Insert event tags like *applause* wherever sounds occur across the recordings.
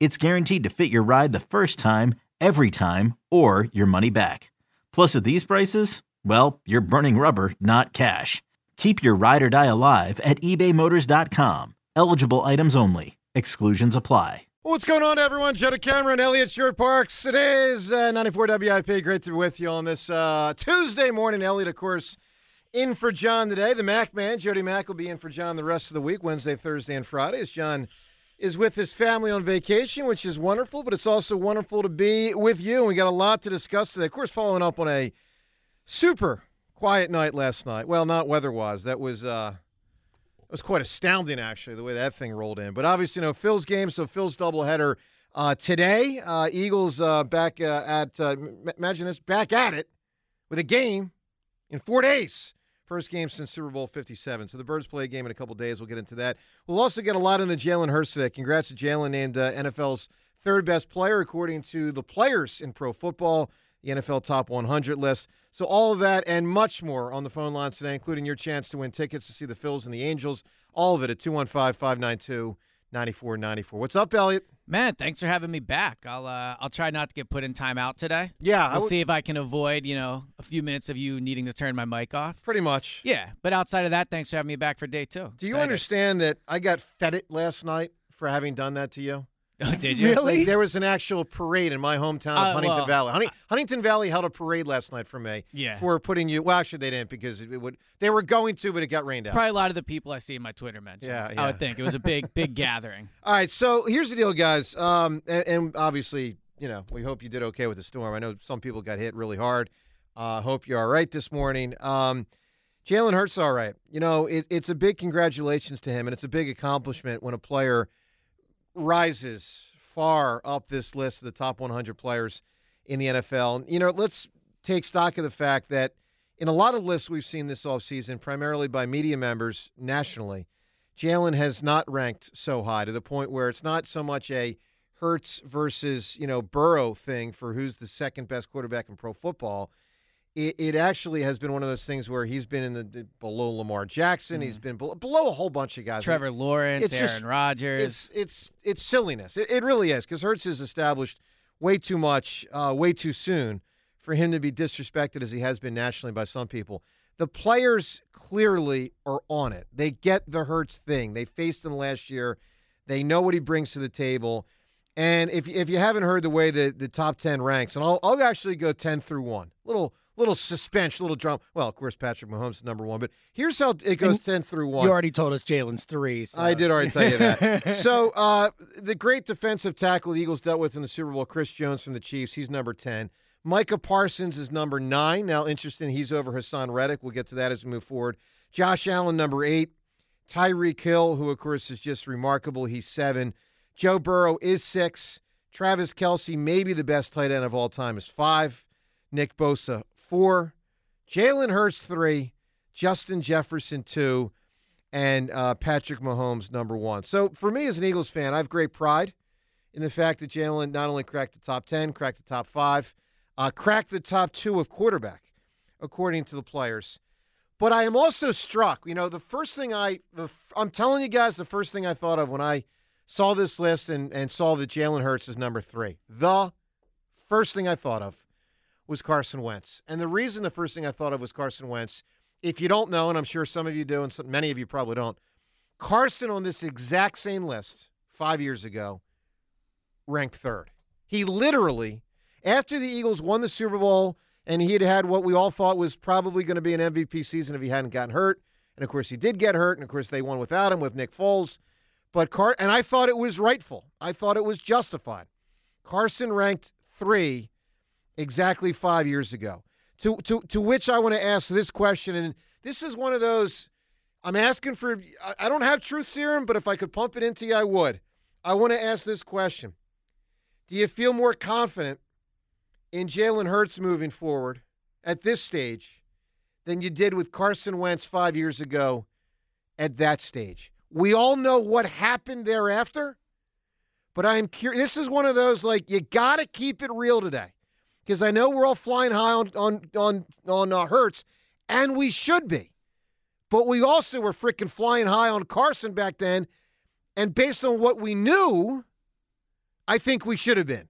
it's guaranteed to fit your ride the first time, every time, or your money back. Plus, at these prices, well, you're burning rubber, not cash. Keep your ride or die alive at ebaymotors.com. Eligible items only. Exclusions apply. What's going on, everyone? Joe DeCamara, Elliot Shorr-Parks. It is uh, 94 WIP. Great to be with you on this uh, Tuesday morning. Elliot, of course, in for John today. The Mac man, Jody Mac, will be in for John the rest of the week, Wednesday, Thursday, and Friday, as John is with his family on vacation, which is wonderful, but it's also wonderful to be with you. And we got a lot to discuss today. Of course, following up on a super quiet night last night. Well, not weather-wise. That was uh, it was quite astounding, actually, the way that thing rolled in. But obviously, you know, Phil's game, so Phil's doubleheader uh, today. Uh, Eagles uh, back uh, at, uh, imagine this, back at it with a game in four days. First game since Super Bowl 57. So the Birds play a game in a couple days. We'll get into that. We'll also get a lot into Jalen Hurts today. Congrats to Jalen, named uh, NFL's third best player, according to the players in pro football, the NFL Top 100 list. So all of that and much more on the phone lines today, including your chance to win tickets to see the Phils and the Angels. All of it at 215 592 9494. What's up, Elliot? Man, thanks for having me back. I'll uh, I'll try not to get put in timeout today. Yeah, We'll see if I can avoid, you know, a few minutes of you needing to turn my mic off. Pretty much. Yeah, but outside of that, thanks for having me back for day two. Do you Excited. understand that I got fed it last night for having done that to you? *laughs* Oh, did you? Like, there was an actual parade in my hometown of Uh, Huntingdon well, Valley. Honey, Huntingdon Valley held a parade last night for me. Yeah. For putting you. Well, actually, they didn't because it would. They were going to, but it got rained out. Probably a lot of the people I see in my Twitter mentions. Yeah, I would think it was a big, *laughs* big gathering. All right. So here's the deal, guys. Um, and, and obviously, you know, we hope you did okay with the storm. I know some people got hit really hard. Uh, hope you're all right this morning. Um, Jalen Hurts, all right. You know, it, it's a big congratulations to him, and it's a big accomplishment when a player rises far up this list of the top 100 players in the NFL. You know, let's take stock of the fact that in a lot of lists we've seen this offseason, primarily by media members nationally, Jalen has not ranked so high to the point where it's not so much a Hurts versus, you know, Burrow thing for who's the second best quarterback in pro football. It, it actually has been one of those things where he's been in the, the below Lamar Jackson. He's been below, below a whole bunch of guys. Trevor Lawrence, It's Aaron Rodgers. It's it's it's silliness. It, it really is because Hurts has established way too much, uh, way too soon for him to be disrespected as he has been nationally by some people. The players clearly are on it. They get the Hurts thing. They faced him last year. They know what he brings to the table. And if if you haven't heard the way the, the top ten ranks, and I'll I'll actually go ten through one. Little little suspense, little drama. Well, of course, Patrick Mahomes is number one, but here's how it goes And ten through one. You already told us Jalen's three. So. I did already tell you that. *laughs* so uh, the great defensive tackle the Eagles dealt with in the Super Bowl, Chris Jones from the Chiefs, he's number 10. Micah Parsons is number nine. Now, interesting, he's over Haason Reddick. We'll get to that as we move forward. Josh Allen, number eight. Tyreek Hill, who, of course, is just remarkable. He's seven. Joe Burrow is six. Travis Kelce, maybe the best tight end of all time, is five. Nick Bosa, four. Jalen Hurts, three. Justin Jefferson, two and uh, Patrick Mahomes number one. So for me as an Eagles fan, I have great pride in the fact that Jalen not only cracked the top 10, cracked the top five, uh, cracked the top two of quarterback, according to the players. But I am also struck. You know, the first thing I, the, I'm telling you guys, the first thing I thought of when I saw this list and, and saw that Jalen Hurts is number three, the first thing I thought of was Carson Wentz. And the reason the first thing I thought of was Carson Wentz, if you don't know, and I'm sure some of you do, and some, many of you probably don't, Carson on this exact same list five years ago ranked third. He literally, after the Eagles won the Super Bowl and he had had what we all thought was probably going to be an MVP season if he hadn't gotten hurt, and of course he did get hurt, and of course they won without him with Nick Foles. But Car and I thought it was rightful. I thought it was justified. Carson ranked three exactly five years ago. To to to which I want to ask this question, and this is one of those. I'm asking for. I don't have truth serum, but if I could pump it into you, I would. I want to ask this question: Do you feel more confident in Jalen Hurts moving forward at this stage than you did with Carson Wentz five years ago at that stage? We all know what happened thereafter, but I am curious. This is one of those like you got to keep it real today because I know we're all flying high on on on on uh, Hurts, and we should be, but we also were freaking flying high on Carson back then, and based on what we knew, I think we should have been.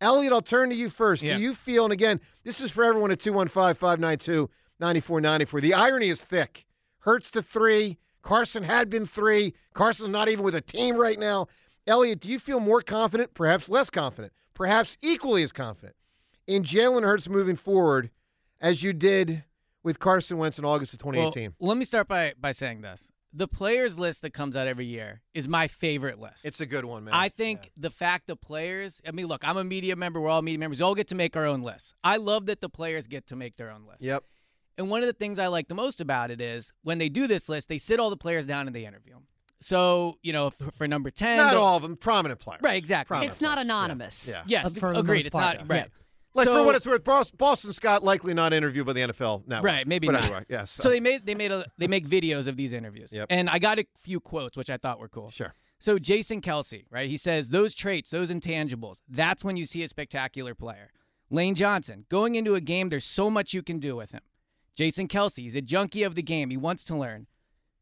Elliot, I'll turn to you first. Yeah. Do you feel, and again, this is for everyone at 215 592 9494. The irony is thick. Hurts to three. Carson had been three. Carson's not even with a team right now. Elliot, do you feel more confident, perhaps less confident, perhaps equally as confident in Jalen Hurts moving forward as you did with Carson Wentz in August of 2018? Well, let me start by by saying this: the players list that comes out every year is my favorite list. it's a good one, man. I think the fact the players. I mean, look, I'm a media member. We're all media members. We all get to make our own list. I love that the players get to make their own list. Yep. And one of the things I like the most about it is when they do this list, they sit all the players down and they interview them. So you know, for, for number ten, Not all of them, prominent players. Right, exactly. Prominent It's not players. anonymous. Yeah. Yes, For agreed. most It's part, not yeah. right. Like So- for what it's worth, Boston Scott likely not interviewed by the NFL Network. Right, maybe but not. anyway, yes. So they made they made a they make videos of these interviews. Yep. And I got a few quotes which I thought were cool. sure. So Jason Kelce, right? He says those traits, those intangibles, that's when you see a spectacular player. Lane Johnson, going into a game, there's so much you can do with him. Jason Kelce, he's a junkie of the game. He wants to learn.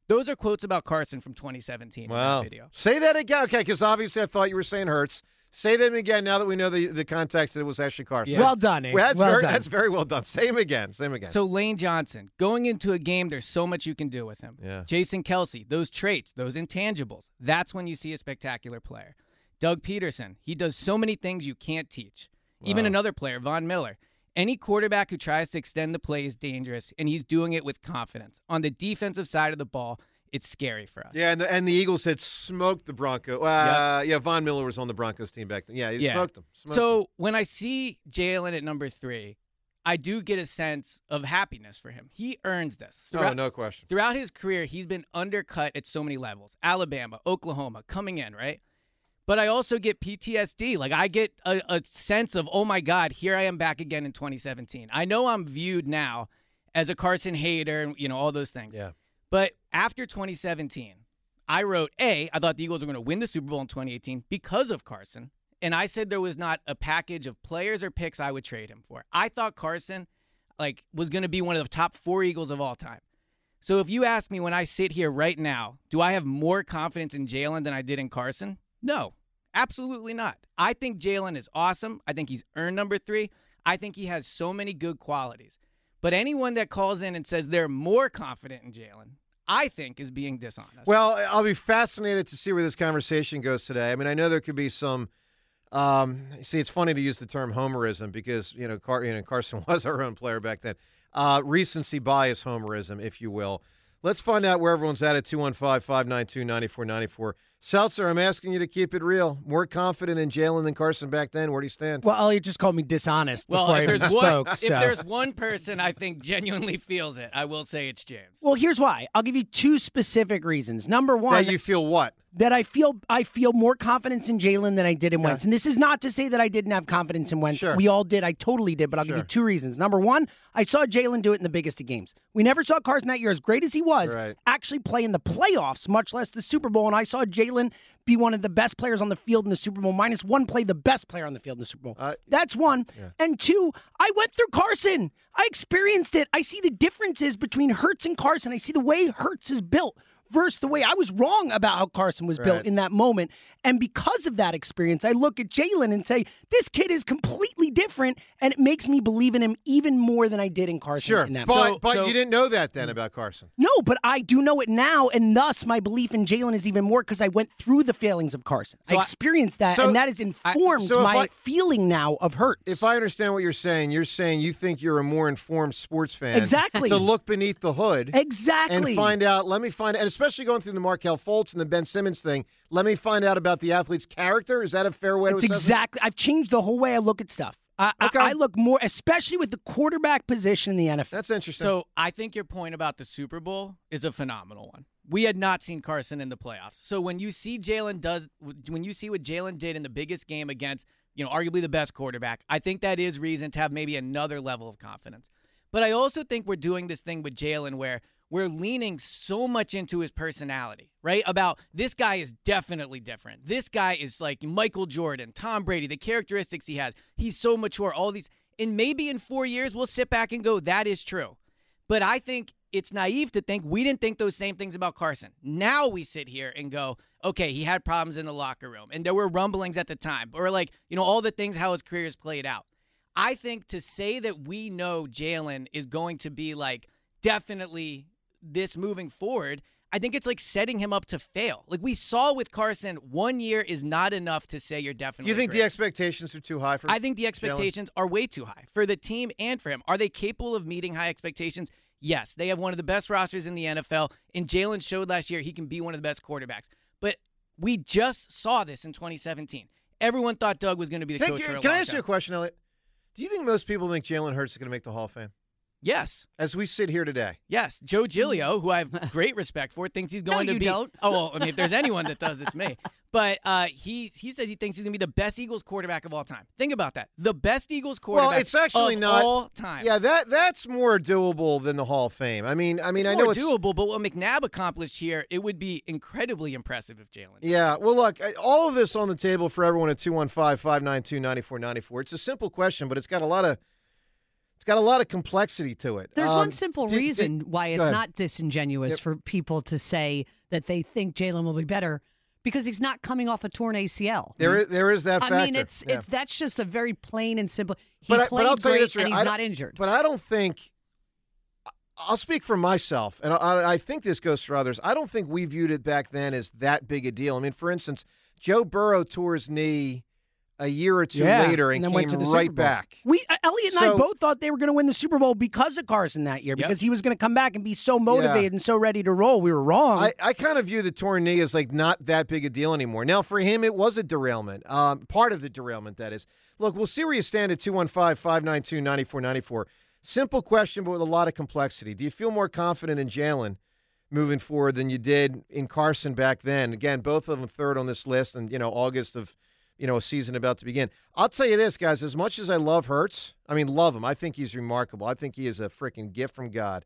Those are quotes about Carson from 2017 in Wow. that video. Say that again, okay? Because obviously I thought you were saying Hurts. Say them again now that we know the, the context that it was actually Carson. Yeah. Well done, Abe. Well, that's, well very, done. that's very well done. Say him again. Same again. So Lane Johnson, going into a game, there's so much you can do with him. Yeah. Jason Kelce, those traits, those intangibles, that's when you see a spectacular player. Doug Pederson, he does so many things you can't teach. Even another player, Von Miller. Any quarterback who tries to extend the play is dangerous, and he's doing it with confidence. On the defensive side of the ball, it's scary for us. yeah, and the, and the Eagles had smoked the Broncos. Uh, Yeah, Von Miller was on the Broncos team back then. Yeah, he Yeah. smoked them. Smoked So them. when I see Jalen at number three, I do get a sense of happiness for him. He earns this. Oh, no question. Throughout his career, he's been undercut at so many levels. Alabama, Oklahoma, coming in, right? But I also get PTSD. Like I get a, a sense of, oh my God, here I am back again in 2017. I know I'm viewed now as a Carson hater and you know all those things. Yeah. But after 2017, I wrote A, I thought the Eagles were going to win the Super Bowl in 2018 because of Carson. And I said there was not a package of players or picks I would trade him for. I thought Carson like was going to be one of the top 4 Eagles of all time. So if you ask me when I sit here right now, do I have more confidence in Jalen than I did in Carson? No, absolutely not. I think Jalen is awesome. I think he's earned number three. I think he has so many good qualities. But anyone that calls in and says they're more confident in Jalen, I think is being dishonest. Well, I'll be fascinated to see where this conversation goes today. I mean, I know there could be some. Um, see, it's funny to use the term homerism because you know, Car- you know Carson *laughs* was our own player back then. Uh, recency bias homerism, if you will. Let's find out where everyone's at at 215 592 9494. Seltzer, I'm asking you to keep it real. More confident in Jalen than Carson back then. Where do you stand? Well, Elliot just called me dishonest Well, before I if even there's one, spoke. if there's one person I think genuinely feels it, I will say it's James. well, here's why. I'll give you two specific reasons. Number one, that you feel what? that I feel I feel more confidence in Jalen than I did in Wentz. And this is not to say that I didn't have confidence in Wentz. Sure. We all did. I totally did. But I'll give you two reasons. Number one, I saw Jalen do it in the biggest of games. We never saw Carson that year, as great as he was, Right. actually play in the playoffs, much less the Super Bowl. And I saw Jalen Be one of the best players on the field in the Super Bowl, minus one play the best player on the field in the Super Bowl. Uh, That's one. And two, I went through Carson. I experienced it. I see the differences between Hurts and Carson. I see the way Hurts is built versus the way I was wrong about how Carson was built in that moment. And because of that experience, I look at Jalen and say, this kid is completely different. And it makes me believe in him even more than I did in Carson Sure, in that but moment. but so- you didn't know that then about Carson. No, but I do know it now, and thus my belief in Jalen is even more because I went through the failings of Carson. So I I- experienced that, So- and that has informed so my I- feeling now of Hurts. If I understand what you're saying, you're saying you think you're a more informed sports fan. Exactly. To look beneath the hood. exactly and find out. Let me find, and especially going through the Markelle Fultz and the Ben Simmons thing. Let me find out about the athlete's character. Is that a fair way It's to assess exactly. I've changed the whole way I look at stuff. I, I- I look more, especially with the quarterback position in the NFL. That's interesting. So I think your point about the Super Bowl is a phenomenal one. We had not seen Carson in the playoffs. So when you see Jalen does when you see what Jalen did in the biggest game against, you know, arguably the best quarterback, I think that is reason to have maybe another level of confidence. But I also think we're doing this thing with Jalen where we're leaning so much into his personality, right? About this guy is definitely different. This guy is like Michael Jordan, Tom Brady, the characteristics he has. He's so mature, all these. And maybe in four years, we'll sit back and go, that is true. But I think it's naive to think we didn't think those same things about Carson. Now we sit here and go, okay, he had problems in the locker room, and there were rumblings at the time, or like, you know, all the things how his career has played out. I think to say that we know Jalen is going to be like definitely this moving forward, I think it's like setting him up to fail. Like we saw with Carson, one year is not enough to say you're definitely. you think great. the expectations are too high for? I think the expectations are way too high for the team and for him. Are they capable of meeting high expectations? Yes. They have one of the best rosters in the NFL, and Jalen showed last year he can be one of the best quarterbacks. But we just saw this in 2017. Everyone thought Doug was going to be the Can, coach for a can I ask you a question, Elliot? Do you think most people think Jalen Hurts is going to make the Hall of Fame? Yes. As we sit here today, Yes, Joe Giglio, who I have *laughs* great respect for, thinks he's going to you be. don't. Oh well, I mean, if there's anyone that does, it's me. But uh, he he says he thinks he's going to be the best Eagles quarterback of all time. Think about that. The best Eagles quarterback. well, it's actually of not all time. Yeah, that that's more doable than the Hall of Fame. I mean, I mean, It's I know more it's doable, but what McNabb accomplished here, it would be incredibly impressive if Jalen. Yeah, well, look, all of this on the table for everyone at 215 592 9494. It's a simple question, but it's got a lot of. It's got a lot of complexity to it. There's Um, one simple reason why it's not disingenuous Yep. for people to say that they think Jalen will be better because he's not coming off a torn ACL. There is, there is that I factor. mean, it's Yeah. it's that's just a very plain and simple. He but, I, played but I'll tell great you this, and he's not injured. But I don't think. I'll speak for myself, and I, I think this goes for others. I don't think we viewed it back then as that big a deal. I mean, for instance, Joe Burrow tore his knee a year or two Yeah, later and, then came went to the right back. We uh, Elliot and So- I both thought they were going to win the Super Bowl because of Carson that year, Yep. because he was going to come back and be so motivated and so ready to roll. We were wrong. I, I kind of view the torn knee as like not that big a deal anymore. Now, for him, it was a derailment. Um, part of the derailment, that is. Look, we'll see where you stand at 215 592 9494. Simple question, but with a lot of complexity. Do you feel more confident in Jalen moving forward than you did in Carson back then? Again, both of them third on this list, and, you know, August of, you know, a season about to begin. I'll tell you this, guys, as much as I love Hurts, I mean, love him. I think he's remarkable. I think he is a freaking gift from God.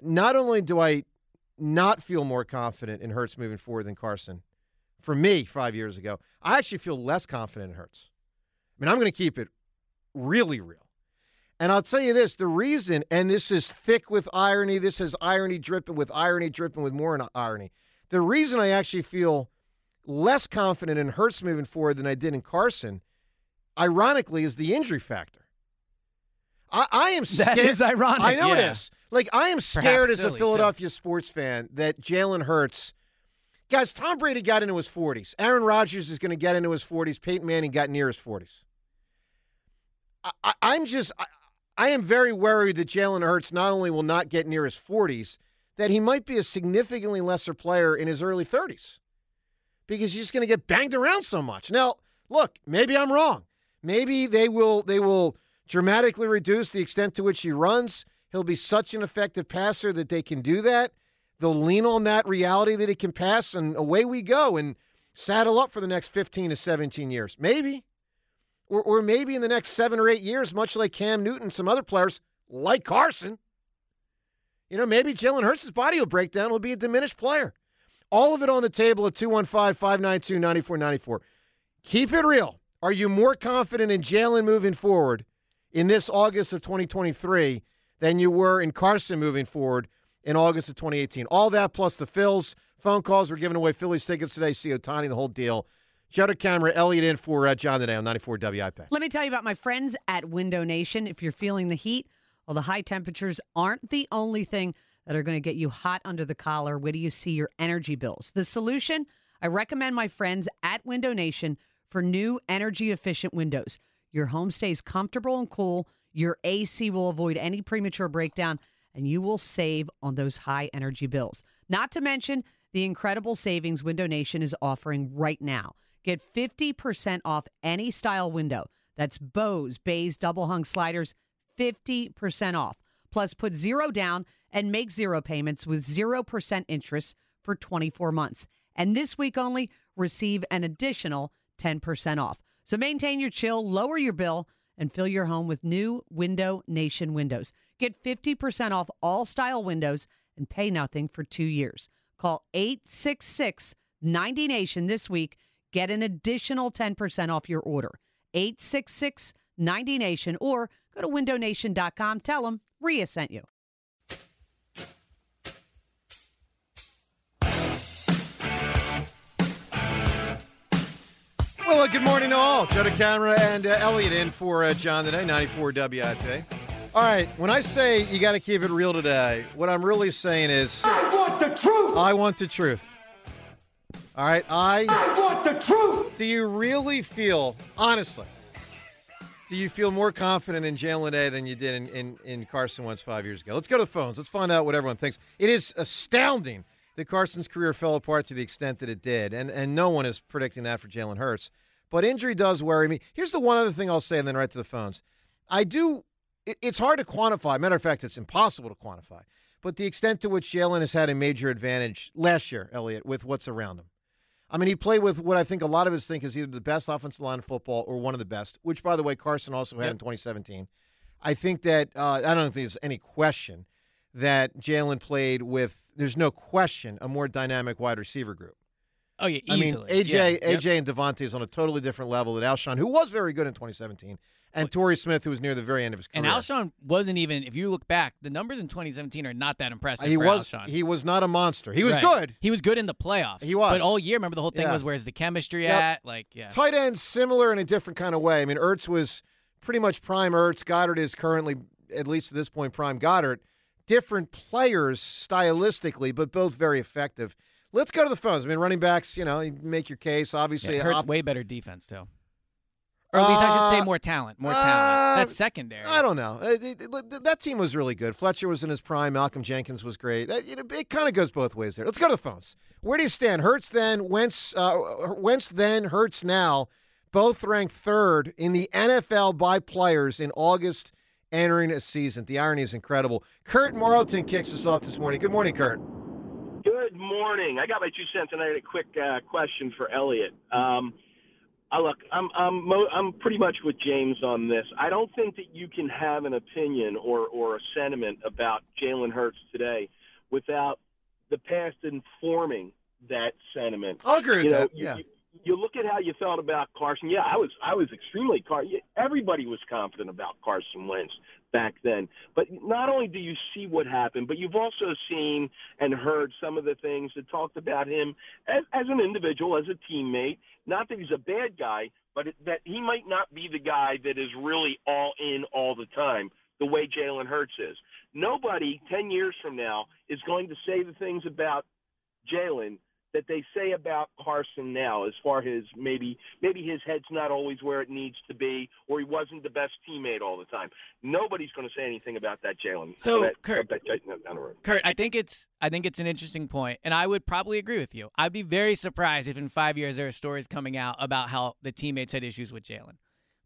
Not only do I not feel more confident in Hurts moving forward than Carson. For me, five years ago, I actually feel less confident in Hurts. I mean, I'm going to keep it really real. And I'll tell you this the reason, and this is thick with irony, this is irony dripping with irony, dripping with more irony. The reason I actually feel less confident in Hurts moving forward than I did in Carson, ironically, is the injury factor. I, I am scared. is ironic. I know Yeah. is. Like I am scared as a silly, too. Philadelphia sports fan that Jalen Hurts. Guys, Tom Brady got into his 40s. Aaron Rodgers is going to get into his 40s. Peyton Manning got near his 40s. I, I, I'm just, I, I am very worried that Jalen Hurts not only will not get near his 40s, that he might be a significantly lesser player in his early 30s because he's just going to get banged around so much. Now, look, maybe I'm wrong. Maybe they will they will dramatically reduce the extent to which he runs. He'll be such an effective passer that they can do that. They'll lean on that reality that he can pass, and away we go and saddle up for the next 15 to 17 years. Maybe. Or, or maybe in the next seven or eight years, much like Cam Newton, some other players like Carson. You know, maybe Jalen Hurts' body will break down. He'll be a diminished player. All of it on the table at 215 592 9494. Keep it real. Are you more confident in Jalen moving forward in this August of 2023 than you were in Carson moving forward in August of 2018? All that plus the Phils. Phone calls. We're giving away Phillies tickets today. See Ohtani, the whole deal. Joe DeCamara, Elliot in for uh, John today on 94 WIP. Let me tell you about my friends at Window Nation. If you're feeling the heat, well, the high temperatures aren't the only thing that are going to get you hot under the collar. Where do you see your energy bills? The solution? I recommend my friends at Window Nation for new energy efficient windows. Your home stays comfortable and cool. Your AC will avoid any premature breakdown, and you will save on those high energy bills. Not to mention the incredible savings Window Nation is offering right now. Get 50% off any style window. That's Bows, Bays, double hung sliders, 50% off. Plus, put zero down and make zero payments with 0% interest for 24 months. And this week only, receive an additional 10% off. So maintain your chill, lower your bill, and fill your home with new Window Nation windows. Get 50% off all style windows and pay nothing for two years. Call 866 90 Nation this week Get an additional 10% off your order. 866 90 Nation or go to windownation.com. Tell them Ria sent you. Well, uh, good morning to all. Joe DeCamara and uh, Elliot in for uh, John today, 94 WIP. All right, when I say you got to keep it real today, what I'm really saying is I want the truth. I want the truth. All right, I. I want the truth. Do you really feel, honestly, do you feel more confident in Jalen Day than you did in, in, in Carson Wentz five years ago? Let's go to the phones. Let's find out what everyone thinks. It is astounding that Carson's career fell apart to the extent that it did, and, and no one is predicting that for Jalen Hurts. But injury does worry me. Here's the one other thing I'll say, and then right to the phones. I do. It, it's hard to quantify. Matter of fact, it's impossible to quantify. But the extent to which Jalen has had a major advantage last year, Elliot, with what's around him. I mean, he played with what I think a lot of us think is either the best offensive line in football or one of the best, which, by the way, Carson also had Yep. in 2017. I think that, uh, I don't think there's any question that Jalen played with, there's no question, a more dynamic wide receiver group. Oh yeah, easily. I mean. AJ, Yeah, yep. AJ and DeVonta is on a totally different level than Alshon, who was very good in 2017, and Torrey Smith, who was near the very end of his career. And Alshon wasn't even. If you look back, the numbers in 2017 are not that impressive. he for was Alshon. he was not a monster. He was Right. good. He was good in the playoffs. He was. But all year, remember the whole thing Yeah. was where's the chemistry Yep. at? Like, yeah. Tight ends similar in a different kind of way. I mean, Ertz was pretty much prime Ertz. Goedert is currently, at least at this point, prime Goedert. Different players stylistically, but both very effective. Let's go to the phones. I mean, running backs, you know, you make your case. Obviously, Yeah, Hurts op- way better defense too. Or at least I should say Uh, more talent. More uh, talent. That's secondary. I don't know. Uh, it- it- that team was really good. Fletcher was in his prime. Malcolm Jenkins was great. Uh, you it kind of goes both ways there. Let's go to the phones. Where do you stand? Hurts then, Wentz, uh, Wentz then, Hurts now. Both ranked third in the NFL by players in August entering a season. The irony is incredible. Kurt Marlton kicks us off this morning. Good morning, Kurt. Good morning. I got my two cents, and I had a quick uh, question for Elliot. Um, I look, I'm I'm mo- I'm pretty much with James on this. I don't think that you can have an opinion or or a sentiment about Jalen Hurts today without the past informing that sentiment. I'll agree with you that. Yeah. you, you look at how you felt about Carson. Yeah, I was I was extremely car. Everybody was confident about Carson Wentz back then. But not only do you see what happened, but you've also seen and heard some of the things that talked about him as, as an individual, as a teammate. Not that he's a bad guy, but that he might not be the guy that is really all in all the time, the way Jalen Hurts is. Nobody ten years from now is going to say the things about Jalen that they say about Carson now, as far as maybe maybe his head's not always where it needs to be, or he wasn't the best teammate all the time. Nobody's going to say anything about that, Jalen. So, that, Kurt- that, that, down the road. Kurt, I think it's I think it's an interesting point, and I would probably agree with you. I'd be very surprised if in five years there are stories coming out about how the teammates had issues with Jalen.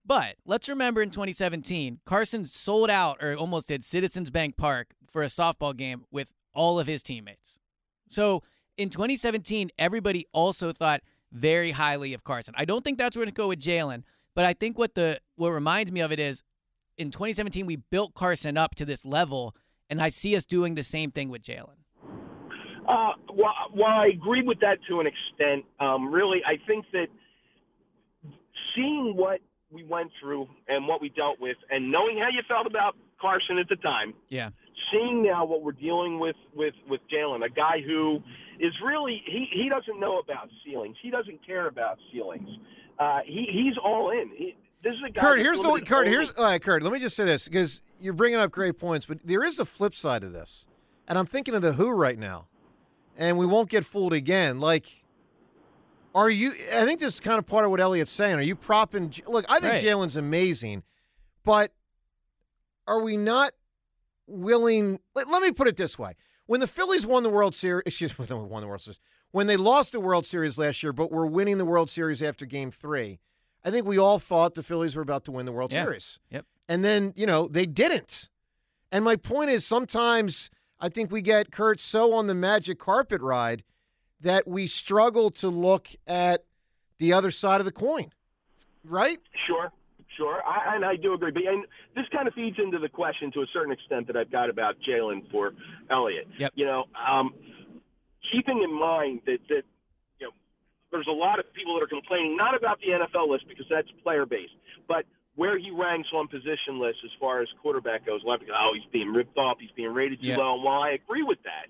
But let's remember in 2017, Carson sold out or almost did Citizens Bank Park for a softball game with all of his teammates. So in 2017, everybody also thought very highly of Carson. I don't think that's where to go with Jalen, but I think what the what reminds me of it is in 2017 we built Carson up to this level, and I see us doing the same thing with Jalen. Uh, well, well, I agree with that to an extent. Um, really, I think that seeing what we went through and what we dealt with, and knowing how you felt about Carson at the time, Yeah. seeing now what we're dealing with with with Jalen, a guy who is really he he doesn't know about ceilings. He doesn't care about ceilings. Uh, he he's all in. He, this is a guy. Kurt, here's the limited Kurt. only- Here's all right, Kurt. Let me just say this because you're bringing up great points, but there is a flip side of this, and I'm thinking of the Who right now, and we won't get fooled again. Like, are you? I think this is kind of part of what Elliot's saying. Are you propping? Look, I think Right. Jalen's amazing, but are we not willing? Let, let me put it this way: when the Phillies won the World Series, excuse me, *laughs* when they won the World Series, when they lost the World Series last year, but were winning the World Series after Game Three. I think we all thought the Phillies were about to win the World Yeah. Series. Yep. And then, you know, they didn't. And my point is sometimes I think we get Kurt so on the magic carpet ride that we struggle to look at the other side of the coin. Right? Sure, sure, I, and I do agree. But and this kind of feeds into the question to a certain extent that I've got about Jalen for Elliott. Yep. You know, um, keeping in mind that that you know there's a lot of people that are complaining not about the NFL list because that's player based, but where he ranks on position lists as far as quarterback goes. A lot of people, oh, he's being ripped off. He's being rated too Yeah. low. And while I agree with that,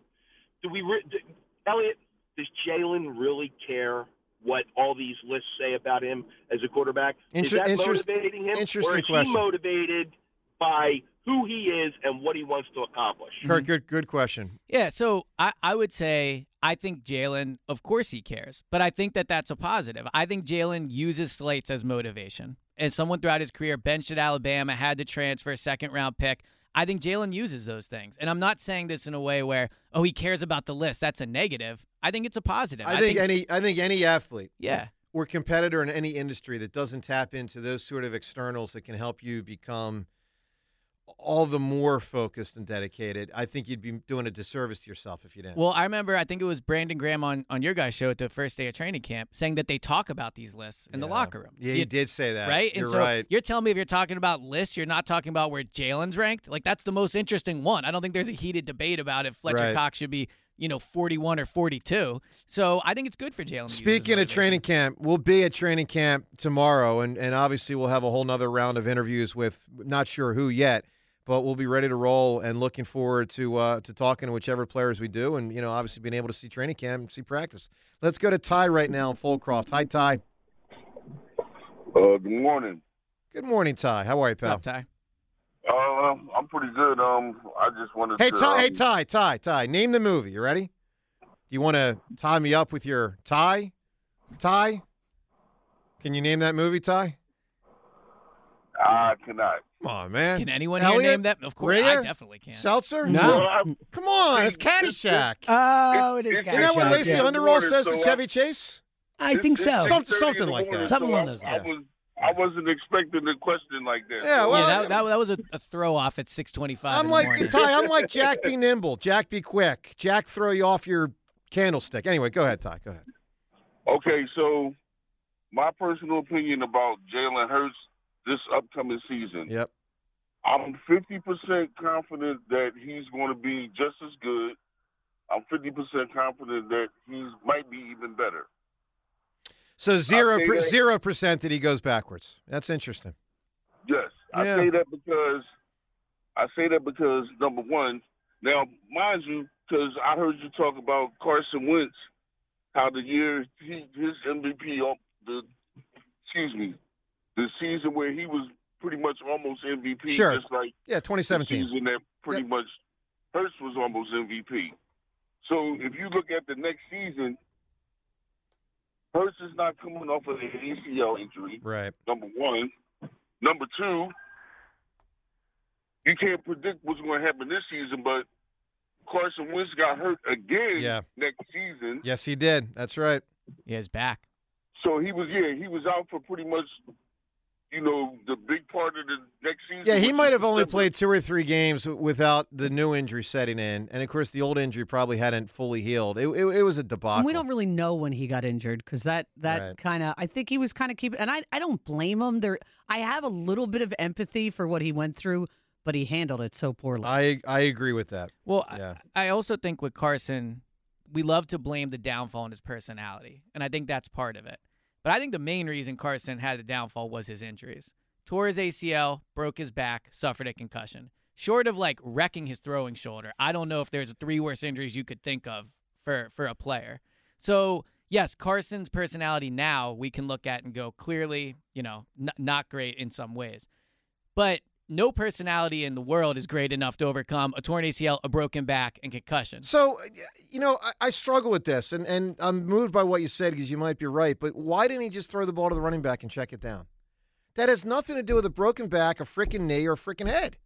do we, do, Elliott? Does Jalen really care what all these lists say about him as a quarterback? Inter- is that interest- motivating him, interesting or is question. he motivated by who he is and what he wants to accomplish? Kurt, good good question. Yeah, so I, I would say I think Jalen, of course he cares, but I think that that's a positive. I think Jalen uses slates as motivation. As someone throughout his career benched at Alabama, had to transfer, second round pick. I think Jalen uses those things. And I'm not saying this in a way where, oh, he cares about the list. That's a negative. I think it's a positive. I, think, any I think any athlete yeah. or competitor in any industry that doesn't tap into those sort of externals that can help you become all the more focused and dedicated, I think you'd be doing a disservice to yourself if you didn't. Well, I remember, I think it was Brandon Graham on, on your guys' show at the first day of training camp saying that they talk about these lists in the locker room. Yeah, You- he did say that. Right? You're and so right. you're telling me if you're talking about lists, you're not talking about where Jalen's ranked? Like, that's the most interesting one. I don't think there's a heated debate about if Fletcher Right. Cox should be, you know, 41 or 42. So I think it's good for Jalen. to use his Speaking of training camp, we'll be at training camp tomorrow, and, and obviously we'll have a whole nother round of interviews with not sure who yet, but we'll be ready to roll and looking forward to uh, to talking to whichever players we do, and you know obviously being able to see training camp and see practice. Let's go to Ty right now in Folcroft. Hi Ty. Uh, good morning. Good morning, Ty. How are you, What's pal? up, Ty? Uh, I'm pretty good. Um, I just wanted Hey to. Ty. Hey um, Ty. Ty. Ty. Name the movie. You ready? Do you want to tie me up with your tie? Ty. Can you name that movie, Ty? I cannot. Come on, man. Can anyone Elliot? here name that? Of course, Rhea? I definitely can. Seltzer? No. Well, Come on, it's Caddyshack. Oh, it is Isn't Isn't that what Lacey yeah. Underall says so to I- Chevy Chase? I think so. Some- something in like morning, that. Something so along I- those lines. was I wasn't expecting a question like that. Yeah, well, yeah, that, that, that was a, a throw off at 625 I'm like. Ty. I'm like *laughs* Jack. Be nimble. Jack. Be quick. Jack. Throw you off your candlestick. Anyway, go ahead, Ty. Go ahead. Okay, so my personal opinion about Jalen Hurts this upcoming season. Yep. I'm 50% confident that he's going to be just as good. I'm 50% confident that he might be even better. So zero per, zero percent that he goes backwards. That's interesting. Yes, I Yeah. say that because I say that because number one, now mind you, because I heard you talk about Carson Wentz, how the year he his MVP, on oh, the excuse me, the season where he was pretty much almost MVP, Sure. just like Yeah, the 2017. season that pretty much Hurts was almost MVP. So if you look at the next season, Hurts is not coming off of an ACL injury Right. number one. Number two, you can't predict what's going to happen this season, but Carson Wentz got hurt again Yeah. next season. Yes, he did. That's right. Yeah, he's back. So he was, yeah, he was out for pretty much, you know, the big part of the next season. Yeah, he might is have only December. played two or three games without the new injury setting in, and of course the old injury probably hadn't fully healed. It, it, it was a debacle. And we don't really know when he got injured because that that Right. kind of I think he was kind of keeping and I I don't blame him. There I have a little bit of empathy for what he went through, but he handled it so poorly. I I agrere with that. Well, I- I also think with Carson, we love to blame the downfall in his personality, and I think that's part of it. But I think the main reason Carson had a downfall was his injuries. Tore his ACL, broke his back, suffered a concussion. Short of like wrecking his throwing shoulder, I don't know if there's three worse injuries you could think of for for a player. So yes, Carson's personality now we can look at and go clearly, you know, n- not great in some ways, but no personality in the world is great enough to overcome a torn ACL, a broken back, and concussion. So, uh, you know, I, I struggle with this, and, and I'm moved by what you said because you might be right. But why didn't he just throw the ball to the running back and check it down? That has nothing to do with a broken back, a freaking knee, or a freaking head.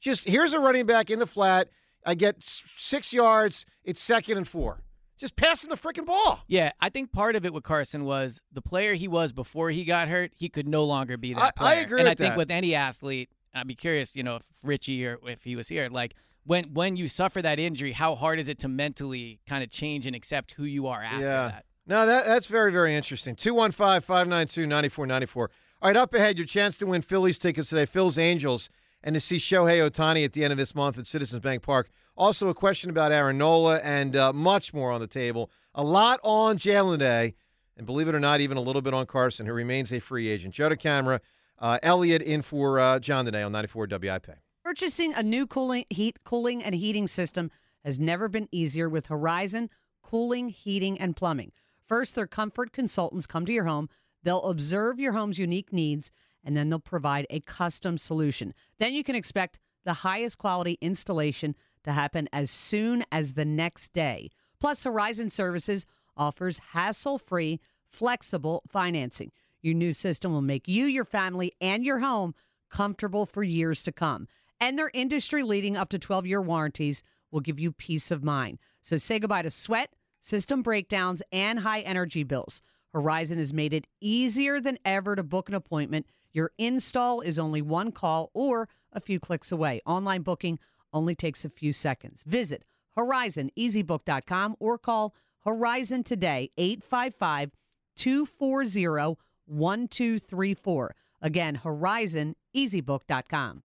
Just here's a running back in the flat. I get six yards. It's second and four. Just passing the freaking ball. Yeah, I think part of it with Carson was the player he was before he got hurt. He could no longer be that I- I player. agree And I think that. with any athlete, I'd be curious, you know, if Richie or if he was here, like when when you suffer that injury, how hard is it to mentally kind of change and accept who you are after yeah. that? No, that, that's very, very interesting. 215 592 9494. All right, up ahead, your chance to win Phillies tickets today, Phil's Angels, and to see Shohei Ohtani at the end of this month at Citizens Bank Park. Also, a question about Aaron Nola and uh, much more on the table. A lot on Jalen Day, and believe it or not, even a little bit on Carson, who remains a free agent. Joe DeCamara, uh, Elliot in for uh, John today on 94 WIP. Purchasing a new cooling, heat, cooling, and heating system has never been easier with Horizon Cooling, Heating, and Plumbing. First, their comfort consultants come to your home. They'll observe your home's unique needs, and then they'll provide a custom solution. Then you can expect the highest quality installation to happen as soon as the next day. Plus, Horizon Services offers hassle free, flexible financing. Your new system will make you, your family, and your home comfortable for years to come. And their industry leading up to 12 year warranties will give you peace of mind. So say goodbye to sweat, system breakdowns, and high energy bills. Horizon has made it easier than ever to book an appointment. Your install is only one call or a few clicks away. Online booking only takes a few seconds. Visit horizoneasybook.com or call Horizon today 855 240 1234. Again, horizoneasybook.com.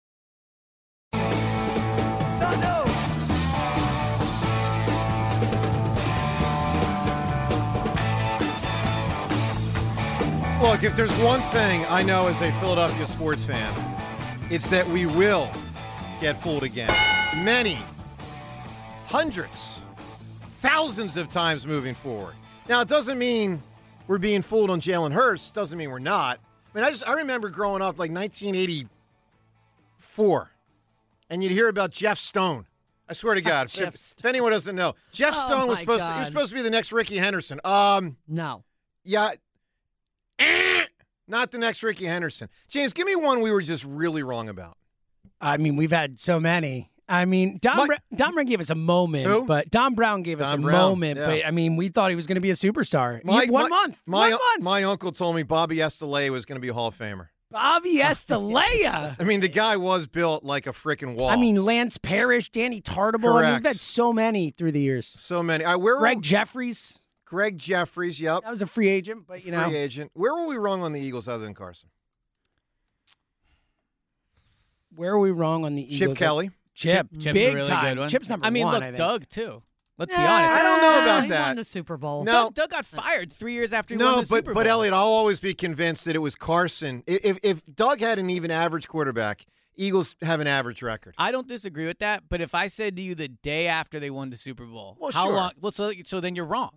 Look, if there's one thing I know as a Philadelphia sports fan, it's that we will get fooled again. Many, hundreds, thousands of times moving forward. Now, it doesn't mean we're being fooled on Jalen Hurts. Doesn't mean we're not. I mean, I just I remember growing up like 1984, and you'd hear about Jeff Stone. I swear to *laughs* God, if, if anyone doesn't know, Jeff Oh, Stone was my supposed to, he was supposed to be the next Rickey Henderson. Um, No. yeah. Eh, Not the next Rickey Henderson. James, give me one we were just really wrong about. I mean, we've had so many. I mean, Dom, What? Bra- Dom Brown gave us a moment, Who? but Dom Brown gave us a Brown, moment. yeah. But I mean, we thought he was going to be a superstar. My- one my- month, My, one month. my uncle told me Bobby Estalella was going to be a Hall of Famer. Bobby *laughs* Estalella. I mean, the guy was built like a freaking wall. I mean, Lance Parrish, Danny Tartabull. I mean, we've had so many through the years. so many. Right, where Gregg Jefferies, Gregg Jefferies, yep. that was a free agent, but you know, free agent. Where were we wrong on the Eagles other than Carson? where are we wrong on the Chip Eagles? Kelly. Chip, Chip's big a really time. good one. Chip's number I mean, one. look, I think. Doug too. Let's be honest. I don't know about he that. won the Super Bowl. No. Doug, Doug got fired three years after he won No, the but Super Bowl. but Elliot, I'll always be convinced that it was Carson. I- If if Doug had an even average quarterback, Eagles have an average record. I don't disagree with that. But if I said to you the day after they won the Super Bowl, Well, how sure. long? Well, so so then you're wrong.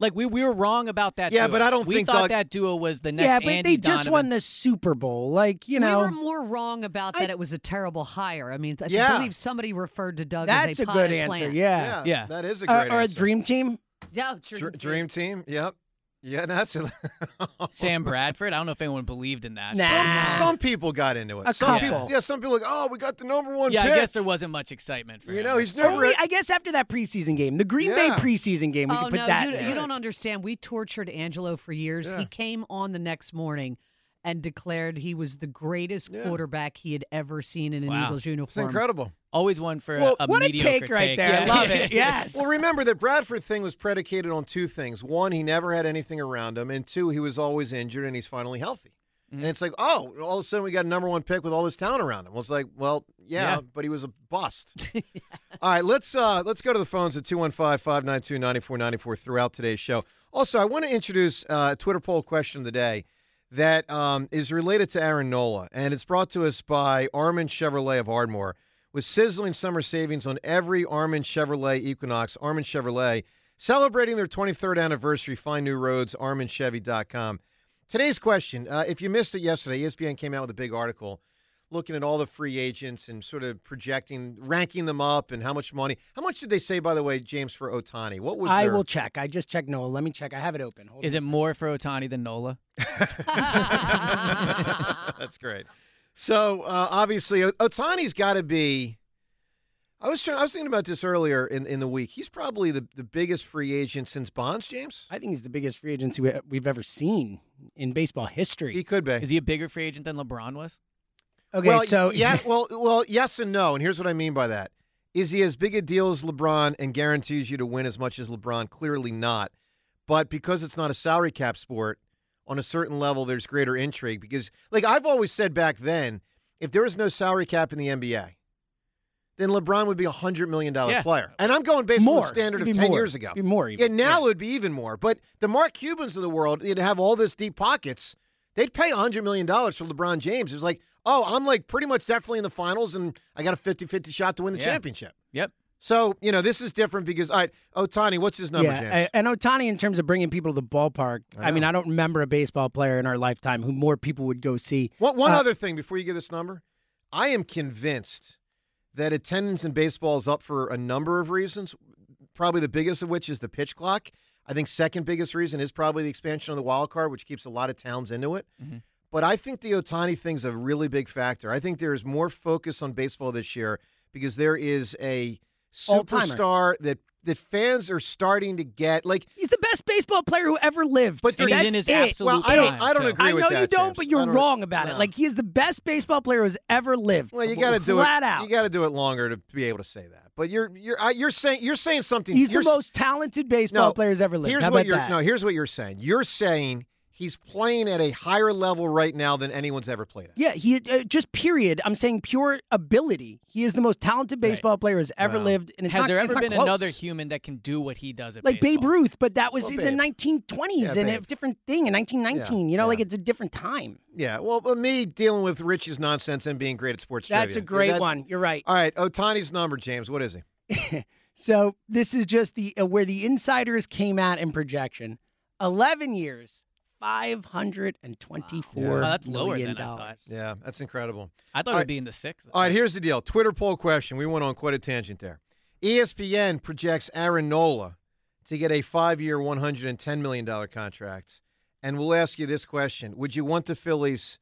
Like we we were wrong about that. Yeah, duo. but I don't we think thought Doug- that duo was the next. Yeah, but Andy they just Donovan. won the Super Bowl. Like you know, we were more wrong about that I- it was a terrible hire. I mean, I Yeah. believe somebody referred to Doug that's as a a, good answer. plant. Yeah, Yeah. that is a Uh, great or a dream team. Yeah, dream Dr- team. dream team. Yep. Yeah, that's it. *laughs* Sam Bradford. I don't know if anyone believed in that. Nah. Some, some people got into it. A some couple. people, yeah, some people like, oh, we got the number one Yeah, pick. I guess there wasn't much excitement for you him. know, he's never. Only, I guess after that preseason game, the Green Bay preseason game, we oh could put no, that. you, there. you don't understand. We tortured Angelo for years. Yeah. He came on the next morning and declared he was the greatest Yeah. quarterback he had ever seen in an Wow. Eagles it's uniform. incredible. Always one for Well, a, a What a mediocre take right there. I love it. *laughs* Yes. Well, remember the Bradford thing was predicated on two things. One, he never had anything around him, and two, he was always injured, and he's finally healthy. Mm-hmm. And it's like, oh, all of a sudden we got a number one pick with all this talent around him. Well, it's like, well, yeah, Yeah. but he was a bust. *laughs* All right, let's uh, let's go to the phones at 215-592-9494 throughout today's show. Also, I want to introduce uh, a Twitter poll question of the day that um, is related to Aaron Nola, and it's brought to us by Armin Chevrolet of Ardmore. With sizzling summer savings on every Armin Chevrolet Equinox, Armin Chevrolet celebrating their 23rd anniversary. Find new roads, arminchevy.com. Today's question, uh, if you missed it yesterday, ESPN came out with a big article looking at all the free agents and sort of projecting, ranking them up and how much money. How much did they say, by the way, James, for Ohtani? What was I their- will check. I just checked Noah. Let me check. I have it open. Hold Is on. it more for Ohtani than Nola? *laughs* *laughs* That's great. So uh, obviously, Ohtani's got to be. I was trying, I was thinking about this earlier in, in the week. He's probably the, the biggest free agent since Bonds, James. I think he's the biggest free agency we- we've ever seen in baseball history. He could be. Is he a bigger free agent than LeBron was? Okay, well, so yeah, *laughs* well, well, yes and no. And here's what I mean by that: is he as big a deal as LeBron and guarantees you to win as much as LeBron? Clearly not. But because it's not a salary cap sport, on a certain level, there's greater intrigue. Because, like I've always said back then, if there was no salary cap in the NBA, then LeBron would be a hundred million dollar Yeah. player. And I'm going based on the standard of It'd ten more. years ago. It'd be more. Yeah, Even. now it would be even more. But the Mark Cubans of the world, they'd have all this deep pockets. They'd pay a $100 million for LeBron James. It's like, oh, I'm like pretty much definitely in the finals, and I got a 50 50 shot to win the Yeah. championship. Yep. So, you know, this is different because, all right, Ohtani, what's his number, yeah, James? and Ohtani, in terms of bringing people to the ballpark, I I, mean. I don't remember a baseball player in our lifetime who more people would go see. one one uh, other thing before you give this number. I am convinced that attendance in baseball is up for a number of reasons, probably the biggest of which is the pitch clock. I think second biggest reason is probably the expansion of the wild card, which keeps a lot of towns into it. Mhm. But I think the Ohtani thing's a really big factor. I think there is more focus on baseball this year because there is a. superstar that that fans are starting to get. Like, He's the best baseball player who ever lived. But And he's That's in his it. absolute well, I don't, I don't too. agree I with know that. you don't, James. but you're don't- wrong about no. it. Like he is the best baseball player who's ever lived. Well, you got to do flat it. out. You got to do it longer to be able to say that. But you're you're you're saying you're saying something. He's you're the most talented baseball No, player who's ever lived. Here's How what about you're that? no. Here's what you're saying. You're saying he's playing at a higher level right now than anyone's ever played at. Yeah, he uh, just period. I'm saying pure ability. He is the most talented baseball player who's ever Wow. lived. And it's Has not, there it's ever not been close. another human that can do what he does at like Babe? Ruth? But that was Well, in Babe. the 1920s Yeah, and a different thing in 1919. Yeah, you know, yeah. like it's a different time. Yeah. Well, but me dealing with Rich's nonsense and being great at sports That's trivia. a great That- one. You're right. All right, Ohtani's number, James. What is he? *laughs* So this is just the uh, where the insiders came at in projection. Eleven years, five hundred and twenty-four. Wow. Oh, that's lower million than I dollars. thought. Yeah, that's incredible. I thought All it right. would be in the six. All right, here's the deal. Twitter poll question. We went on quite a tangent there. ESPN projects Aaron Nola to get a five-year, $110 million contract. And we'll ask you this question. Would you want the Phillies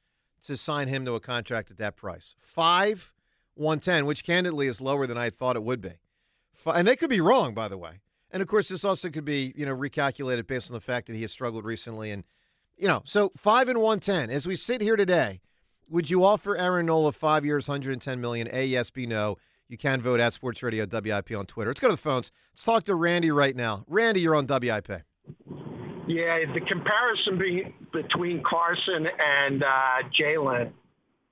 to sign him to a contract at that price? Five, 110, which candidly is lower than I thought it would be. And they could be wrong, by the way. And of course, this also could be, you know, recalculated based on the fact that he has struggled recently. And, you know, so five and 110. As we sit here today, would you offer Aaron Nola five years, 110 million? A yes, B no. You can vote at Sports Radio WIP on Twitter. Let's go to the phones. Let's talk to Randy right now. Randy, you're on WIP. Yeah, the comparison be, between Carson and uh, Jalen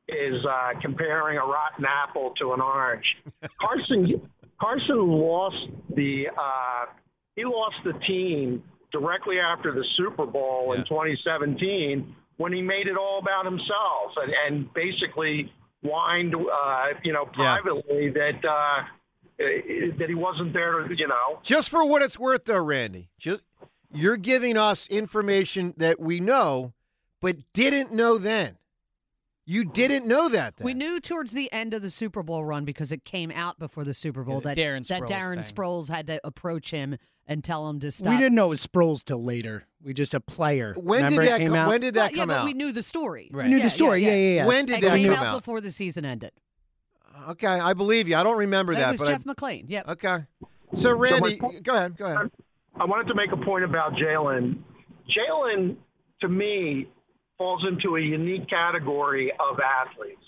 is uh, comparing a rotten apple to an orange. *laughs* Carson Carson lost the uh, he lost the team directly after the Super Bowl Yeah. in 2017 when he made it all about himself and, and basically whined, uh, you know, Yeah. privately that uh, that he wasn't there, you know. Just for what it's worth, though, Randy, just you're giving us information that we know, but didn't know then. You didn't know that then. We knew towards the end of the Super Bowl run because it came out before the Super Bowl Yeah, that the Darren that Darren thing. Sproles had to approach him and tell him to stop. We didn't know it was Sproles till later. We just a player. When Remember did that come, out? when did Well, that yeah, come but out? we knew the story. Right. We knew Yeah, the story. Yeah, yeah, yeah. When did it that came come out out? before the season ended. Okay, I believe you. I don't remember That that, was but Jeff McLane. Yep. I, okay. So Randy, my- go ahead. Go ahead. I wanted to make a point about Jalen. Jalen, to me, falls into a unique category of athletes.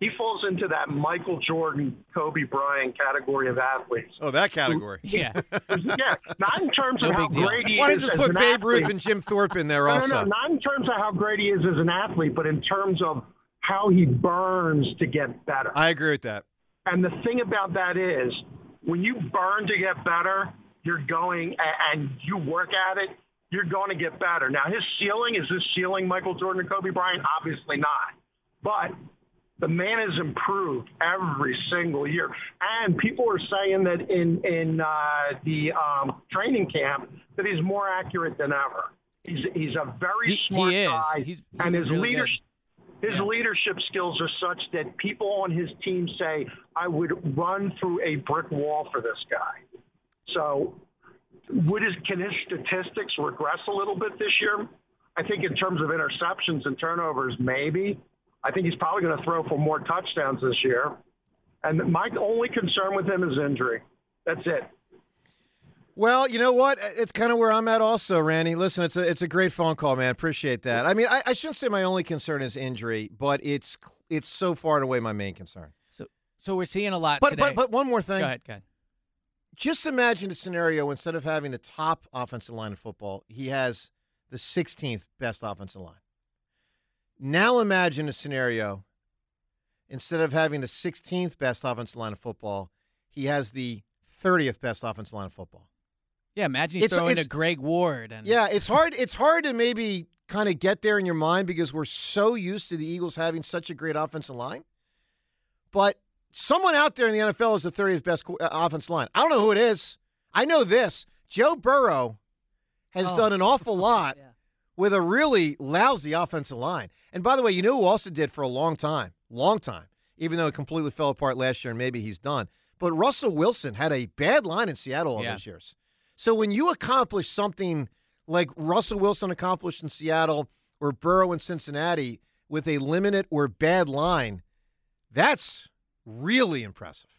He falls into that Michael Jordan, Kobe Bryant category of athletes. Oh, that category. Yeah. *laughs* yeah, not in terms No of how big deal. great he Why don't is you just as put an Babe Ruth athlete. and Jim Thorpe in there No, also? no, no, not in terms of how great he is as an athlete, but in terms of how he burns to get better. I agree with that. And the thing about that is, when you burn to get better, you're going and you work at it, you're going to get better. Now, his ceiling is his ceiling Michael Jordan and Kobe Bryant? Obviously not. But the man has improved every single year, and people are saying that in in uh, the um, training camp that he's more accurate than ever. He's he's a very He- he smart is. guy, He's- he's and his really leadership. His Yeah. leadership skills are such that people on his team say, "I would run through a brick wall for this guy." So, would his can his statistics regress a little bit this year? I think in terms of interceptions and turnovers, maybe. I think he's probably going to throw for more touchdowns this year. And my only concern with him is injury. That's it. Well, you know what? It's kind of where I'm at, also, Randy. Listen, it's a it's a great phone call, man. Appreciate that. I mean, I, I shouldn't say my only concern is injury, but it's it's so far and away my main concern. So so we're seeing a lot But today. but but one more thing. Go ahead, go ahead. Just imagine a scenario instead of having the top offensive line in football, he has the 16th best offensive line. Now imagine a scenario instead of having the 16th best offensive line of football, he has the 30th best offensive line of football. Yeah, imagine he's throwing it's- to Greg Ward and Yeah, it's hard. It's hard to maybe kind of get there in your mind because we're so used to the Eagles having such a great offensive line. But someone out there in the NFL is the 30th best uh, offensive line. I don't know who it is. I know this: Joe Burrow has Oh. done an awful *laughs* lot Yeah. With a really lousy offensive line. And by the way, you know who also did for a long time, long time, even though it completely fell apart last year, and maybe he's done. But Russell Wilson had a bad line in Seattle all Yeah. those years. So when you accomplish something like Russell Wilson accomplished in Seattle or Burrow in Cincinnati with a limited or bad line, that's really impressive.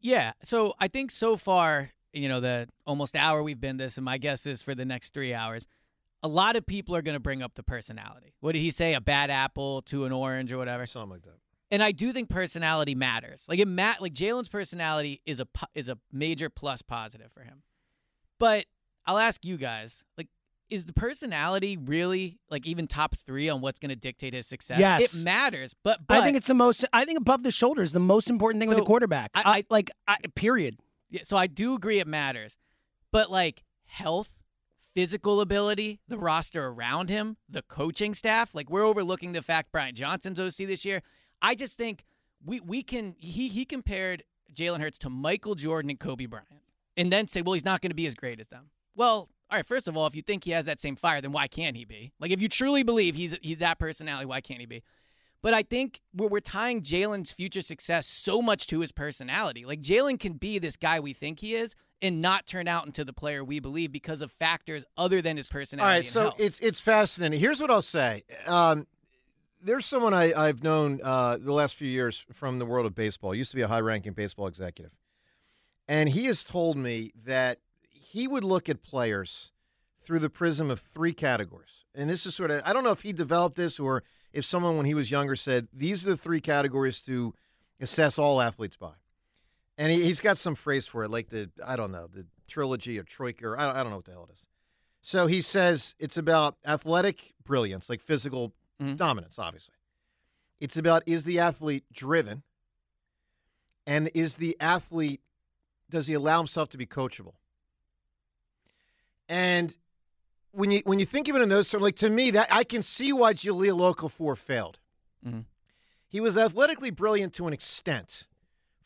Yeah. So I think so far, you know, the almost hour we've been this, and my guess is for the next three hours, a lot of people are going to bring up the personality. What did he say? A bad apple to an orange or whatever. Something like that. And I do think personality matters. Like it mat like Jalen's personality is a po- is a major plus positive for him. But I'll ask you guys, like, is the personality really like even top three on what's going to dictate his success? Yes. it matters. But, but I think it's the most. I think above the shoulder is the most important thing with So, a quarterback. I- I, I- like. I, period. Yeah, so I do agree it matters. But like health, physical ability, the roster around him, the coaching staff, like we're overlooking the fact Brian Johnson's OC this year. I just think we we can he he compared Jalen Hurts to Michael Jordan and Kobe Bryant. And then say, well, he's not going to be as great as them. Well, all right, first of all, if you think he has that same fire, then why can't he be? Like if you truly believe he's he's that personality, why can't he be? But I think we're, we're tying Jalen's future success so much to his personality. Like Jalen can be this guy we think he is and not turn out into the player we believe because of factors other than his personality. right, and so health. it's it's fascinating. Here's what I'll say. Um, there's someone I, I've known uh, the last few years from the world of baseball. Used to be a high-ranking baseball executive, and he has told me that he would look at players through the prism of three categories. And this is sort of I don't know if he developed this or if someone when he was younger said these are the three categories to assess all athletes by. And he, he's got some phrase for it, like the I don't know the trilogy or troika. Or I don't, I don't know what the hell it is. So he says it's about athletic brilliance, like physical Mhm. dominance, obviously. It's about is the athlete driven? And is the athlete, does he allow himself to be coachable? And when you when you think of it in those terms, like to me, that I can see why Jahlil Okafor failed. Mhm. He was athletically brilliant to an extent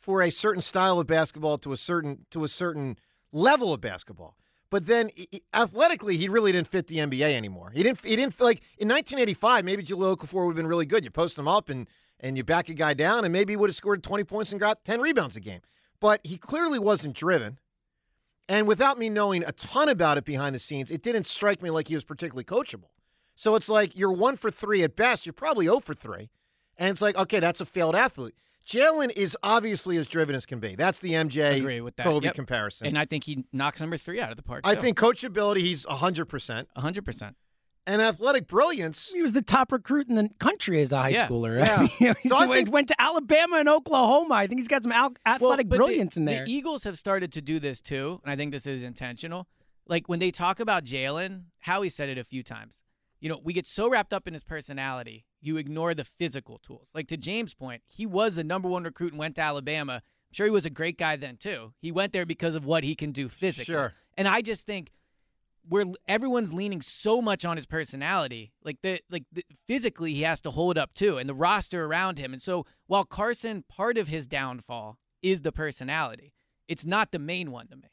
for a certain style of basketball to a certain to a certain level of basketball. But then i- athletically, he really didn't fit the NBA anymore. He didn't. He didn't like in 1985. Maybe Jahlil Okafor would have been really good. You post him up and and you back a guy down, and maybe he would have scored 20 points and got 10 rebounds a game. But he clearly wasn't driven. And without me knowing a ton about it behind the scenes, it didn't strike me like he was particularly coachable. So it's like you're one for three at best. You're probably 0 for three. And it's like, okay, that's a failed athlete. Jalen is obviously as driven as can be. That's the MJ agree with that. Kobe Yep. comparison. and I think he knocks number three out of the park. I too. think coachability, he's 100%. 100%. And athletic brilliance, He was the top recruit in the country as a high Yeah. schooler. *laughs* Yeah. You know, he So I went- think- went to Alabama and Oklahoma. I think he's got some al- athletic but the- brilliance in there. The Eagles have started to do this too, and I think this is intentional. Like when they talk about Jalen, Howie said it a few times. You know, we get so wrapped up in his personality, you ignore the physical tools. Like to James' point, he was the number one recruit and went to Alabama, I'm sure he was a great guy then too. He went there because of what he can do physically. Sure. And I just think where everyone's leaning so much on his personality, like the like the, physically he has to hold up too, and the roster around him. And so while Carson, part of his downfall is the personality, it's not the main one to me.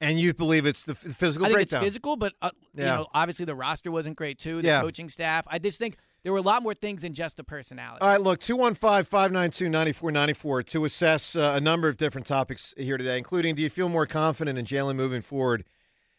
And you believe it's the physical I think breakdown? it's physical, but uh, Yeah. you know, obviously the roster wasn't great too. The Yeah. coaching staff. I just think there were a lot more things than just the personality. All right, look, 215 592 9494 to assess uh, a number of different topics here today, including do you feel more confident in Jalen moving forward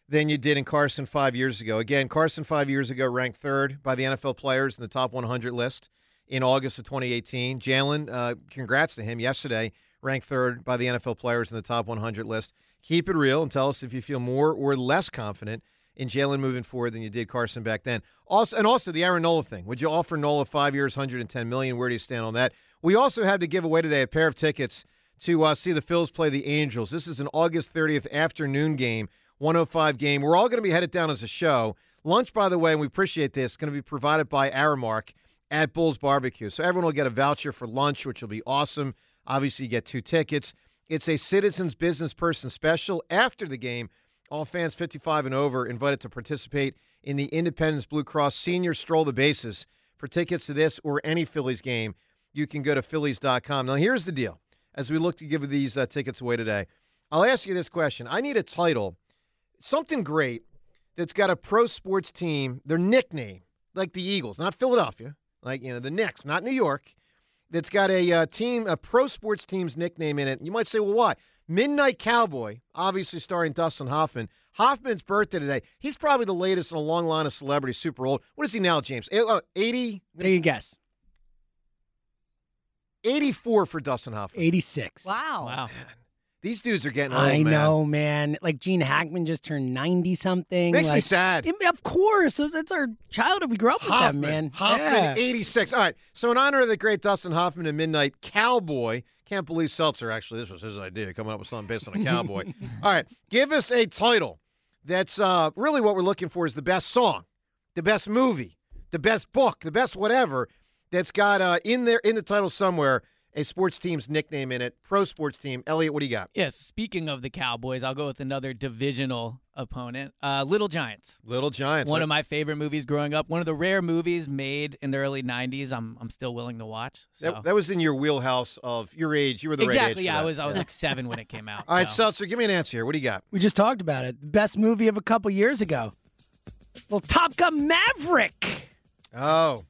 than you did in Carson five years ago? Again, Carson five years ago ranked third by the NFL players in the top 100 list in August of 2018. Jalen, uh, congrats to him yesterday, ranked third by the NFL players in the top 100 list. Keep it real and tell us if you feel more or less confident in Jalen moving forward than you did Carson back then. Also, and also the Aaron Nola thing. Would you offer Nola five years, 110 million? Where do you stand on that? We also have to give away today a pair of tickets to uh, see the Phils play the Angels. This is an August 30th afternoon game, 105 game. We're all going to be headed down as a show. Lunch, by the way, and we appreciate this, going to be provided by Aramark at Bulls Barbecue. So everyone will get a voucher for lunch, which will be awesome. Obviously, you get two tickets. It's a Citizens Business Person special after the game. All fans 55 and over invited to participate in the Independence Blue Cross Senior Stroll the Bases. For tickets to this or any Phillies game, you can go to Phillies.com. Now, here's the deal as we look to give these uh, tickets away today, I'll ask you this question. I need a title, something great that's got a pro sports team, their nickname, like the Eagles, not Philadelphia, like, you know, the Knicks, not New York, that's got a uh, team, a pro sports team's nickname in it. You might say, well, why? Midnight Cowboy, obviously starring Dustin Hoffman. Hoffman's birthday today. He's probably the latest in a long line of celebrities, super old. What is he now, James? Eh, uh, 80? Take a guess. 84 for Dustin Hoffman. 86. Wow. Wow. These dudes are getting old, I man. know, man. Like Gene Hackman just turned 90 something. Makes me like, sad. Yeah, Of course. It's it's our childhood. We grew up with Hoffman, them, man. Hoffman, Yeah. 86. All right. So, in honor of the great Dustin Hoffman and Midnight Cowboy, can't believe Seltzer actually, this was his idea, coming up with something based on a cowboy. *laughs* All right. Give us a title that's uh, really what we're looking for is the best song, the best movie, the best book, the best whatever that's got uh, in there, in the title somewhere, a sports team's nickname in it, pro sports team. Eliot, what do you got? Yes. Speaking of the Cowboys, I'll go with another divisional opponent, uh, Little Giants. Little Giants. One of my favorite movies growing up. One of the rare movies made in the early '90s. I'm I'm still willing to watch. So. that, that was in your wheelhouse of your age. You were the right exactly. age. Yeah, I was I was like seven when it came out. All right, so. Seltzer, give me an answer here. What do you got? We just talked about it. Best movie of a couple years ago. Well, Top Gun Maverick. Oh.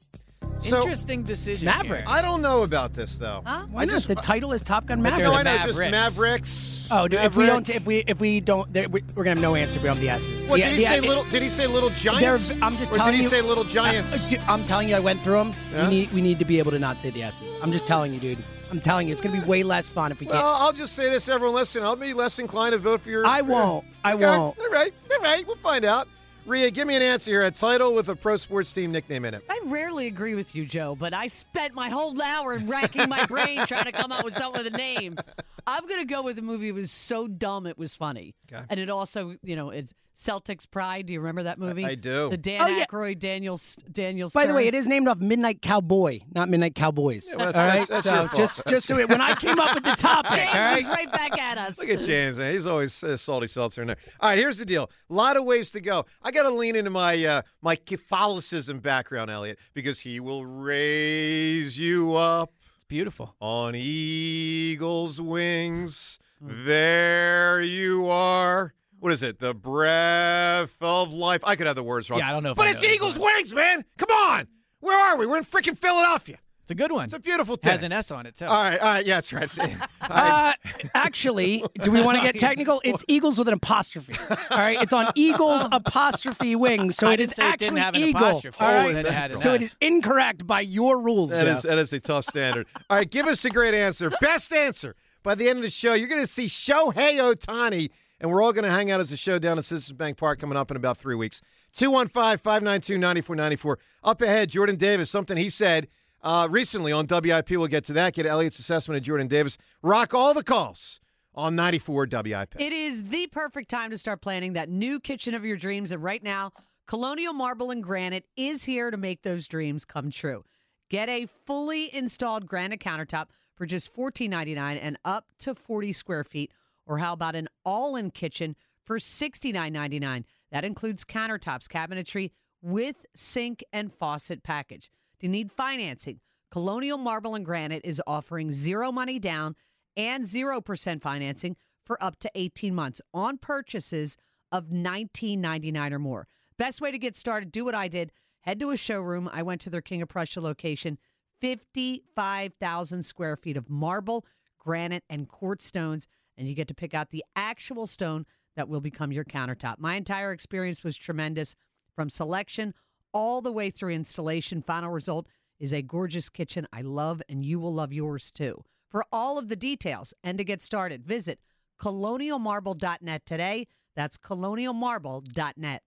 So, Interesting decision. Maverick. I don't know about this though. Huh? Why I not? just- the title is Top Gun Maverick. No, I know. It's just Mavericks. Mavericks. Oh, dude, if we Maverick. don't, if we if we don't, there- we- we're gonna have no answer. We don't have the S's. What The- did he the- say? it- little? Did he say little They're, giants? I'm just or telling did he you. say little giants? Uh, dude, I'm telling you, I went through them. Yeah? We need we need to be able to not say the S's. I'm just telling you, dude. I'm telling you, it's gonna be way less fun if we well, can't. I'll just say this, everyone. Listen, I'll be less inclined to vote for your. I won't. I Okay, won't. All right. All right. We'll find out. Rhea, give me an answer here. A title with a pro sports team nickname in it. I rarely agree with you, Joe, but I spent my whole hour racking my brain trying to come up with something with a name. I'm going to go with a movie that was so dumb it was funny. Okay. And it also, you know, it's Celtics Pride. Do you remember that movie? I do. The Dan Oh, yeah. Aykroyd, Daniel, S- Daniel By the way, it is named off Midnight Cowboy, not Midnight Cowboys. well, all that's- right, that's your so fault. just just so it, when I came up with the topic, James all right? is right back at us. Look at James, man. He's always uh, salty seltzer in there. All right, here's the deal. A lot of ways to go. I got to lean into my uh, my Catholicism background, Eliot, because he will raise you up It's beautiful. on eagle's wings. There you are. What is it? The breath of life. I could have the words wrong. Yeah, I don't know if But I it's know eagle's wings, man. Come on. Where are we? We're in freaking Philadelphia. It's a good one. It's a beautiful thing. Has an S on it too. all right, all right. Yeah, that's right. *laughs* Uh, actually, do we want to get *laughs* technical? It's Eagles with an apostrophe. All right, it's on *laughs* Eagles apostrophe wings, so it is it didn't is say it actually an Eagle. apostrophe. All I right, said it had an so it is incorrect by your rules, That Jeff. is that is a tough standard. All right, give us a great answer. Best answer. By the end of the show, you're going to see Shohei Ohtani, and we're all going to hang out as a show down at Citizens Bank Park coming up in about three weeks. 215 592 9494. Up ahead, Jordan Davis, something he said uh, recently on WIP. We'll get to that. Get Eliot's assessment of Jordan Davis. Rock all the calls on 94 WIP. It is the perfect time to start planning that new kitchen of your dreams. And right now, Colonial Marble and Granite is here to make those dreams come true. Get a fully installed granite countertop for just $14.99 and up to 40 square feet. Or how about an all in kitchen for $69.99? That includes countertops, cabinetry with sink and faucet package. Do you need financing? Colonial Marble and Granite is offering zero money down and 0% financing for up to 18 months on purchases of $19.99 or more. Best way to get started, do what I did. Head to a showroom. I went to their King of Prussia location. 55,000 square feet of marble, granite, and quartz stones. And you get to pick out the actual stone that will become your countertop. My entire experience was tremendous from selection all the way through installation. Final result is a gorgeous kitchen I love, and you will love yours too. For all of the details and to get started, visit colonialmarble.net today. That's colonialmarble.net.